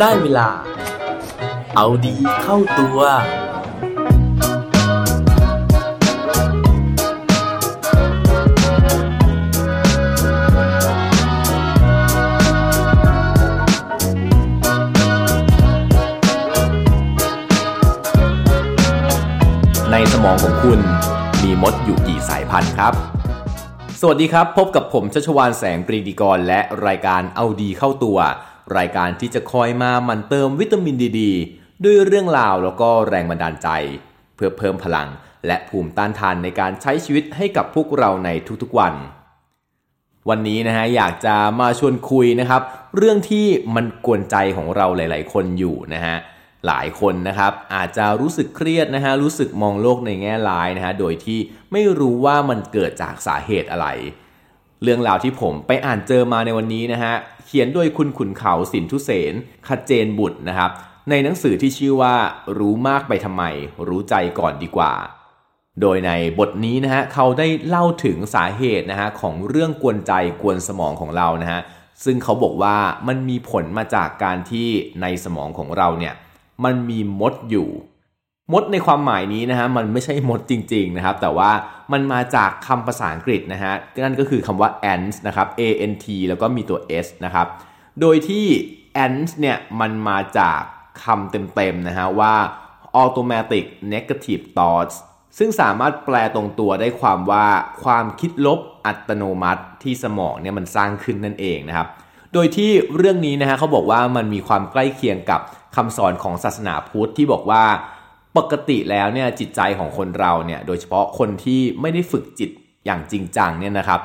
ได้เวลา เอาดีเข้าตัว ในสมองของคุณมีมดอยู่กี่สายพันธุ์ครับสวัสดีครับ พบกับผมชัชวานแสงปรีดีกร และรายการเอาดีเข้าตัว รายการที่จะคอยมามันเติมวิตามินดีดด้วยเรื่องราวแล้วก็แรงบันดาลใจ เพื่อเพิ่มพลังและภูมิต้านทานในการใช้ชีวิตให้กับพวกเราในทุกๆวัน วันนี้นะฮะอยากจะมาชวนคุยนะครับ เรื่องที่มันกวนใจของเราหลาย ๆ คนอยู่นะฮะหลายคนนะครับอาจจะรู้สึกเครียดนะฮะรู้สึกมองโลกในแง่ร้ายนะฮะโดยที่ไม่รู้ว่ามันเกิดจากสาเหตุอะไร เรื่องราวที่ผมไปอ่านเจอมาในวันนี้นะฮะ เขียนโดยคุณขุนเขาสินทุเสนขเจนบุตรนะครับ ในหนังสือที่ชื่อว่ารู้มากไปทำไม รู้ใจก่อนดีกว่า โดยในบทนี้นะฮะเขาได้เล่าถึงสาเหตุนะฮะของเรื่องกวนใจกวนสมองของเรานะฮะ ซึ่งเขาบอกว่ามันมีผลมาจากการที่ในสมองของเราเนี่ยมันมีมดอยู่ มดในความหมายนี้นะฮะมันไม่ใช่มดจริงๆนะครับ แต่ว่ามันมาจากคำภาษาอังกฤษนะฮะนั่นก็คือคำว่า ants นะครับ a n t แล้วก็มีตัว s นะครับ โดยที่ ants เนี่ยมันมาจากคำเต็มๆนะฮะว่า automatic negative thoughts ซึ่งสามารถแปลตรงตัวได้ความว่าความคิดลบอัตโนมัติที่สมองเนี่ยมันสร้างขึ้นนั่นเองนะครับ โดยที่เรื่องนี้นะฮะเขาบอกว่ามันมีความใกล้เคียงกับคำสอนของศาสนาพุทธที่บอกว่า ปกติแล้วเนี่ยจิตใจของคนเราเนี่ยโดยเฉพาะคนที่ไม่ได้ฝึกจิตอย่างจริงจังเนี่ยนะครับ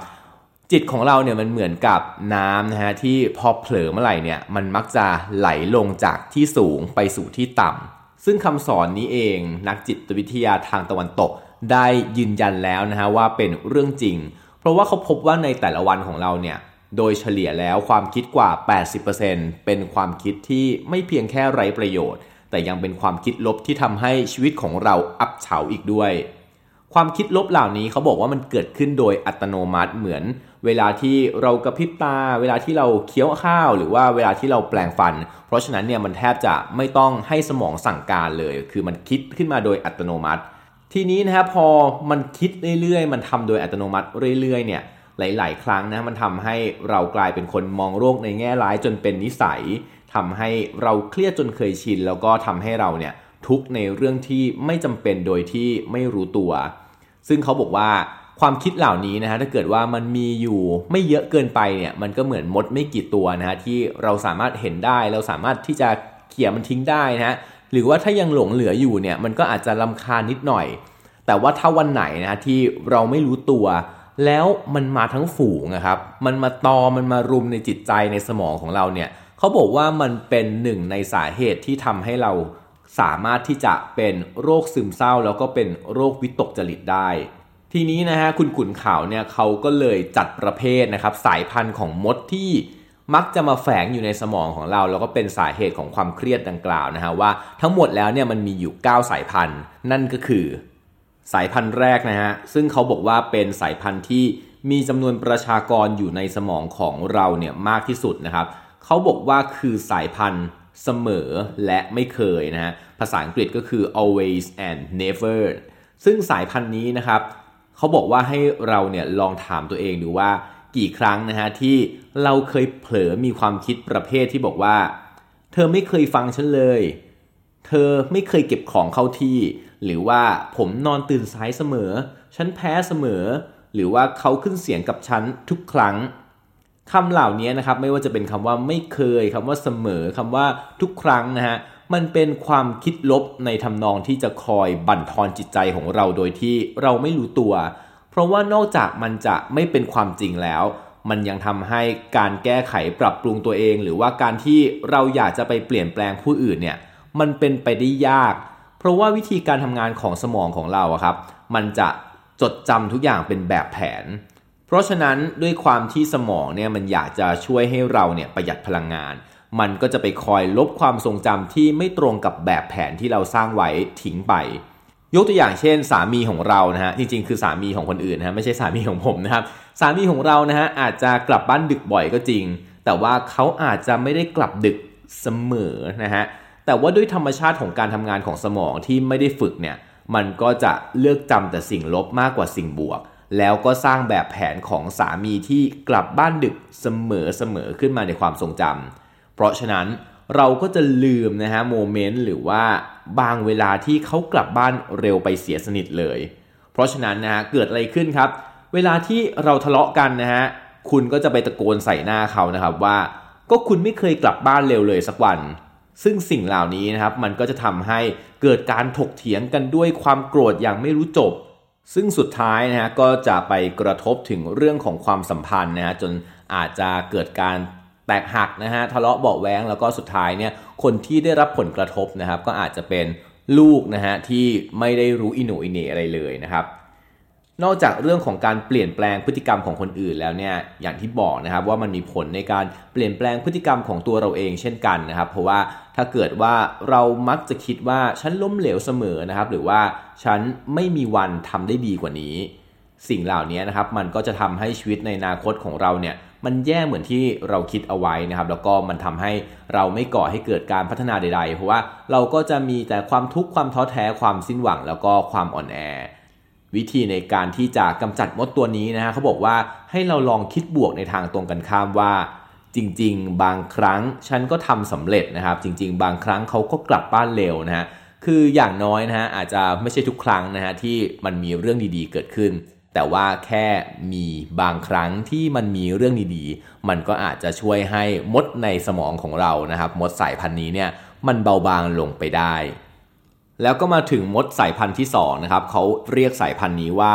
จิตของเราเนี่ยมันเหมือนกับน้ำนะฮะที่พอเผลอเมื่อไหร่เนี่ยมันมักจะไหลลงจากที่สูงไปสู่ที่ต่ำซึ่งคำสอนนี้เองนักจิตวิทยาทางตะวันตกได้ยืนยันแล้วนะฮะว่าเป็นเรื่องจริง เพราะว่าเขาพบว่าในแต่ละวันของเราเนี่ยโดยเฉลี่ยแล้วความคิดกว่า 80%เป็นความคิดที่ไม่เพียงแค่ไร้ประโยชน์ แต่ยังเป็นความคิดลบที่ทำให้ชีวิตของเราอับเฉาอีกด้วย ความคิดลบเหล่านี้เขาบอกว่ามันเกิดขึ้นโดยอัตโนมัติเหมือน เวลาที่เรากระพริบตา เวลาที่เราเคี้ยวข้าว หรือว่าเวลาที่เราแปลงฟัน เพราะฉะนั้นเนี่ยมันแทบจะไม่ต้องให้สมองสั่งการเลย คือมันคิดขึ้นมาโดยอัตโนมัติ ทีนี้นะครับพอมันคิดเรื่อยๆ มันทำโดยอัตโนมัติเรื่อยๆเนี่ยหลาย ๆ ครั้งนะมันทำให้เรากลายเป็นคนมองโลกในแง่ร้ายจนเป็นนิสัย ทำให้เราเครียดจนเคยชิน แล้วก็ทำให้เราเนี่ยทุกในเรื่องที่ไม่จำเป็นโดยที่ไม่รู้ตัว ซึ่งเขาบอกว่าความคิดเหล่านี้นะฮะถ้าเกิดว่ามันมีอยู่ไม่เยอะเกินไปเนี่ยมันก็เหมือนมดไม่กี่ตัวนะฮะที่เราสามารถเห็นได้เราสามารถที่จะเขี่ยมันทิ้งได้นะฮะหรือว่าถ้ายังหลงเหลืออยู่เนี่ยมันก็อาจจะลำคาญนิดหน่อย แต่ว่าถ้าวันไหนนะที่เราไม่รู้ตัว แล้วมันมาทั้งฝูงนะครับมันมาตอมันมารุมในจิตใจในสมองของเราเนี่ย เขาบอกว่ามันเป็นหนึ่งในสาเหตุที่ทำให้เราสามารถที่จะเป็นโรคซึมเศร้า แล้วก็เป็นโรควิตกจริตได้ ทีนี้นะฮะคุณขุนข่าวเนี่ยเขาก็เลยจัดประเภทนะครับสายพันธุ์ของมดที่มักจะมาแฝงอยู่ในสมองของเรา แล้วก็เป็นสาเหตุของความเครียดดังกล่าวนะฮะว่าทั้งหมดแล้วเนี่ยมันมีอยู่ 9 สายพันธุ์ นั่นก็คือ สายพันธุ์แรกนะฮะซึ่งเขาบอกว่าเป็นสายพันธุ์ที่มีจำนวนประชากรอยู่ในสมองของเราเนี่ยมากที่สุดนะครับ เขาบอกว่าคือสายพันธุ์เสมอและไม่เคยนะฮะภาษาอังกฤษก็คือ always and never ซึ่งสายพันธุ์นี้นะครับเขาบอกว่าให้เราเนี่ยลองถามตัวเองดูว่ากี่ครั้งนะฮะที่เราเคยเผลอมีความคิดประเภทที่บอกว่า เธอไม่เคยฟังฉันเลย เธอไม่เคยเก็บของเข้าที่ หรือว่าผมนอนตื่นสายเสมอ ฉันแพ้เสมอ หรือว่าเขาขึ้นเสียงกับฉันทุกครั้ง คำเหล่านี้นะครับไม่ว่าจะเป็นคำว่าไม่เคยคำว่าเสมอคำว่าทุกครั้งนะฮะมันเป็นความคิดลบในทำนองที่จะคอยบั่นทอนจิตใจของเราโดยที่เราไม่รู้ตัว เพราะว่านอกจากมันจะไม่เป็นความจริงแล้ว มันยังทำให้การแก้ไขปรับปรุงตัวเอง หรือว่าการที่เราอยากจะไปเปลี่ยนแปลงผู้อื่นเนี่ยมันเป็นไปได้ยาก เพราะว่าวิธีการทำงานของสมองของเราครับ มันจะจดจำทุกอย่างเป็นแบบแผน เพราะฉะนั้นด้วยความที่สมองเนี่ยมันอยากจะช่วยให้เราเนี่ยประหยัดพลังงาน มันก็จะไปคอยลบความทรงจำที่ไม่ตรงกับแบบแผนที่เราสร้างไว้ทิ้งไป ยกตัวอย่างเช่น สามีของเรานะฮะจริงๆ คือสามีของคนอื่นนะฮะไม่ใช่สามีของผมนะครับสามีของเรานะฮะอาจจะกลับบ้านดึกบ่อยก็จริง แต่ว่าเขาอาจจะไม่ได้กลับดึกเสมอนะฮะแต่ว่าด้วยธรรมชาติของการทำงานของสมองที่ไม่ได้ฝึกเนี่ยมันก็จะเลือกจำแต่สิ่งลบมากกว่าสิ่งบวก แล้วก็สร้างแบบแผนของสามีที่กลับบ้านดึกเสมอเสมอขึ้นมาในความทรงจำเพราะฉะนั้นเราก็จะลืมนะฮะโมเมนต์หรือว่าบางเวลาที่เขากลับบ้านเร็วไปเสียสนิทเลย เพราะฉะนั้นนะฮะเกิดอะไรขึ้นครับ เวลาที่เราทะเลาะกันนะฮะคุณก็จะไปตะโกนใส่หน้าเขานะครับว่า ก็คุณไม่เคยกลับบ้านเร็วเลยสักวัน ซึ่งสิ่งเหล่านี้นะครับมันก็จะทำให้เกิดการถกเถียงกันด้วยความโกรธอย่างไม่รู้จบ ซึ่งสุดท้ายนะฮะก็จะไปกระทบถึงเรื่องของความสัมพันธ์นะฮะจนอาจจะเกิดการแตกหักนะฮะทะเลาะเบาแวงแล้วก็สุดท้ายเนี่ยคนที่ได้รับผลกระทบนะครับ ก็อาจจะเป็นลูกนะฮะที่ไม่ได้รู้อิหนอิเนอะไรเลยนะครับ นอกจากเรื่องของการเปลี่ยนแปลงพฤติกรรมของคนอื่นแล้วเนี่ยอย่างที่บอกนะครับว่ามันมีผลในการเปลี่ยนแปลงพฤติกรรมของตัวเราเองเช่นกันนะครับ เพราะว่าถ้าเกิดว่าเรามักจะคิดว่าฉันล้มเหลวเสมอนะครับ หรือว่าฉันไม่มีวันทำได้ดีกว่านี้ สิ่งเหล่านี้นะครับมันก็จะทำให้ชีวิตในอนาคตของเราเนี่ยมันแย่เหมือนที่เราคิดเอาไว้นะครับ แล้วก็มันทำให้เราไม่ก่อให้เกิดการพัฒนาใด ๆ เพราะว่าเราก็จะมีแต่ความทุกข์ความท้อแท้ความสิ้นหวัง แล้วก็ความอ่อนแอ วิธีในการที่จะกำจัดมดตัวนี้นะฮะเขาบอกว่าให้เราลองคิดบวกในทางตรงกันข้ามว่า จริง ๆ บางครั้งฉันก็ทำสำเร็จนะครับ จริง ๆ บางครั้งเขาก็กลับบ้านเร็วนะฮะคืออย่างน้อยนะฮะอาจจะไม่ใช่ทุกครั้งนะฮะที่มันมีเรื่องดีๆ เกิดขึ้น แต่ว่าแค่มีบางครั้งที่มันมีเรื่องดีๆ มันก็อาจจะช่วยให้มดในสมองของเรานะครับ มดสายพันธุ์นี้เนี่ยมันเบาบางลงไปได้ แล้วก็มาถึงมดสายพันธุ์ที่2นะครับเขาเรียกสายพันธุ์นี้ว่า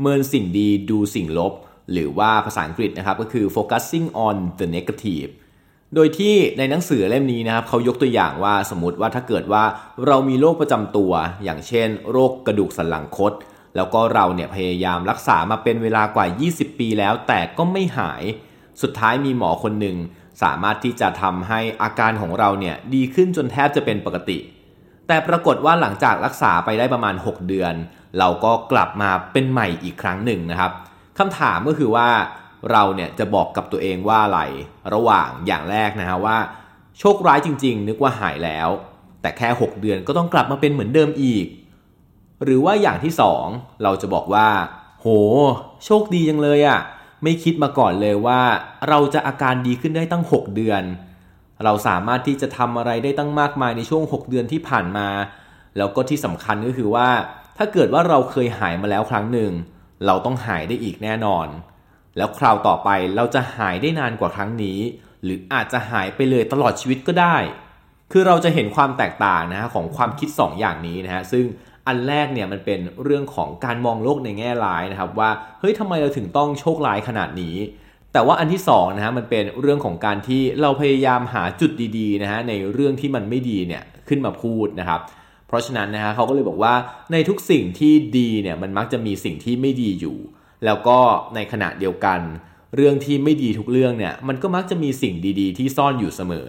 เมินสิ่งดีดูสิ่งลบ หรือว่าภาษาอังกฤษนะครับก็คือ focusing on the negative โดยที่ในหนังสือเล่มนี้นะครับเขายกตัวอย่างว่าสมมติว่าถ้าเกิดว่าเรามีโรคประจำตัว อย่างเช่น โรคกระดูกสันหลังคดแล้วก็เราเนี่ยพยายามรักษามาเป็นเวลากว่า 20 ปีแล้ว แต่ก็ไม่หาย สุดท้ายมีหมอคนหนึ่งสามารถที่จะทำให้อาการของเราเนี่ยดีขึ้นจนแทบจะเป็นปกติ แต่ปรากฏว่าหลังจากรักษาไปได้ประมาณ 6 เดือน เราก็กลับมาเป็นใหม่อีกครั้งหนึ่งนะครับคำถามก็คือว่าเราเนี่ยจะบอกกับตัวเองว่าอะไรระหว่างอย่างแรกนะฮะว่า โชคร้ายจริง ๆ นึกว่าหายแล้ว แต่แค่ 6 เดือนก็ต้องกลับมาเป็นเหมือนเดิมอีก หรือว่าอย่างที่สองเราจะบอกว่า โห โชคดีจังเลยอะ่ะไม่คิดมาก่อนเลยว่า เราจะอาการดีขึ้นได้ตั้ง 6 เดือน เราสามารถที่จะทำอะไรได้ตั้งมากมายในช่วง 6 เดือนที่ผ่านมา แล้วก็ที่สำคัญก็คือว่า ถ้าเกิดว่าเราเคยหายมาแล้วครั้งหนึ่ง เราต้องหายได้อีกแน่นอน แล้วคราวต่อไปเราจะหายได้นานกว่าครั้งนี้ หรืออาจจะหายไปเลยตลอดชีวิตก็ได้ คือเราจะเห็นความแตกต่างนะฮะของความคิด 2อย่างนี้นะฮะซึ่งอันแรกเนี่ยมันเป็นเรื่องของการมองโลกในแง่ร้ายนะครับว่าเฮ้ยทำไมเราถึงต้องโชคร้ายขนาดนี้ แต่ว่าอันที่2นะฮะมันเป็นเรื่องของการที่เราพยายามหาจุดดีๆนะฮะในเรื่องที่มันไม่ดีเนี่ยขึ้นมาพูดนะครับ เพราะฉะนั้นนะฮะเขาก็เลยบอกว่าในทุกสิ่งที่ดีเนี่ยมันมักจะมีสิ่งที่ไม่ดีอยู่ แล้วก็ในขณะเดียวกัน เรื่องที่ไม่ดีทุกเรื่องเนี่ยมันก็มักจะมีสิ่งดีๆ ที่ซ่อนอยู่เสมอ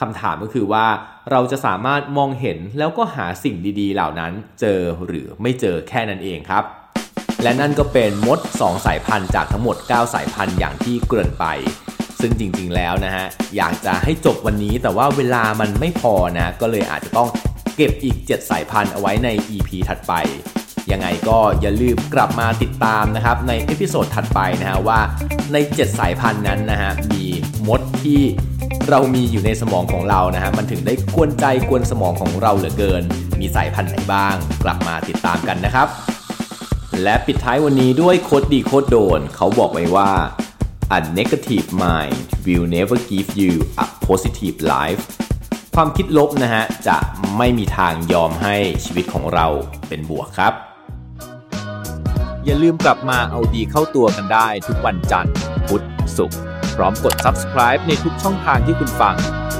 คำถามก็คือว่าเราจะสามารถมองเห็นแล้วก็หาสิ่งดีๆ เหล่านั้นเจอหรือไม่เจอแค่นั้นเองครับ และนั่นก็เป็นมด 2 สายพันธุ์จากทั้งหมด 9 สายพันธุ์อย่างที่เกริ่นไป ซึ่งจริงๆแล้วนะฮะ อยากจะให้จบวันนี้แต่ว่าเวลามันไม่พอนะ ก็เลยอาจจะต้องเก็บอีก 7 สายพันธุ์เอาไว้ใน EP ถัดไป ยังไงก็อย่าลืมกลับมาติดตามนะครับ ใน episode ถัดไปนะฮะว่าใน 7 สายพันธุ์นั้นนะฮะมีมดที่เรามีอยู่ในสมองของเรานะฮะมันถึงได้กวนใจกวนสมองของเราเหลือเกิน มีสายพันธุ์ไหนบ้าง กลับมาติดตามกันนะครับ และปิดท้ายวันนี้ด้วย quote ดี quote โดน เขาบอกไว้ว่า a negative mind will never give you a positive life ความคิดลบนะฮะ จะไม่มีทางยอมให้ชีวิตของเราเป็นบวกครับ อย่าลืมกลับมาเอาดีเข้าตัวกันได้ทุกวันจันทร์ พุธศุกร์พร้อมกด subscribe ในทุกช่องทางที่คุณฟัง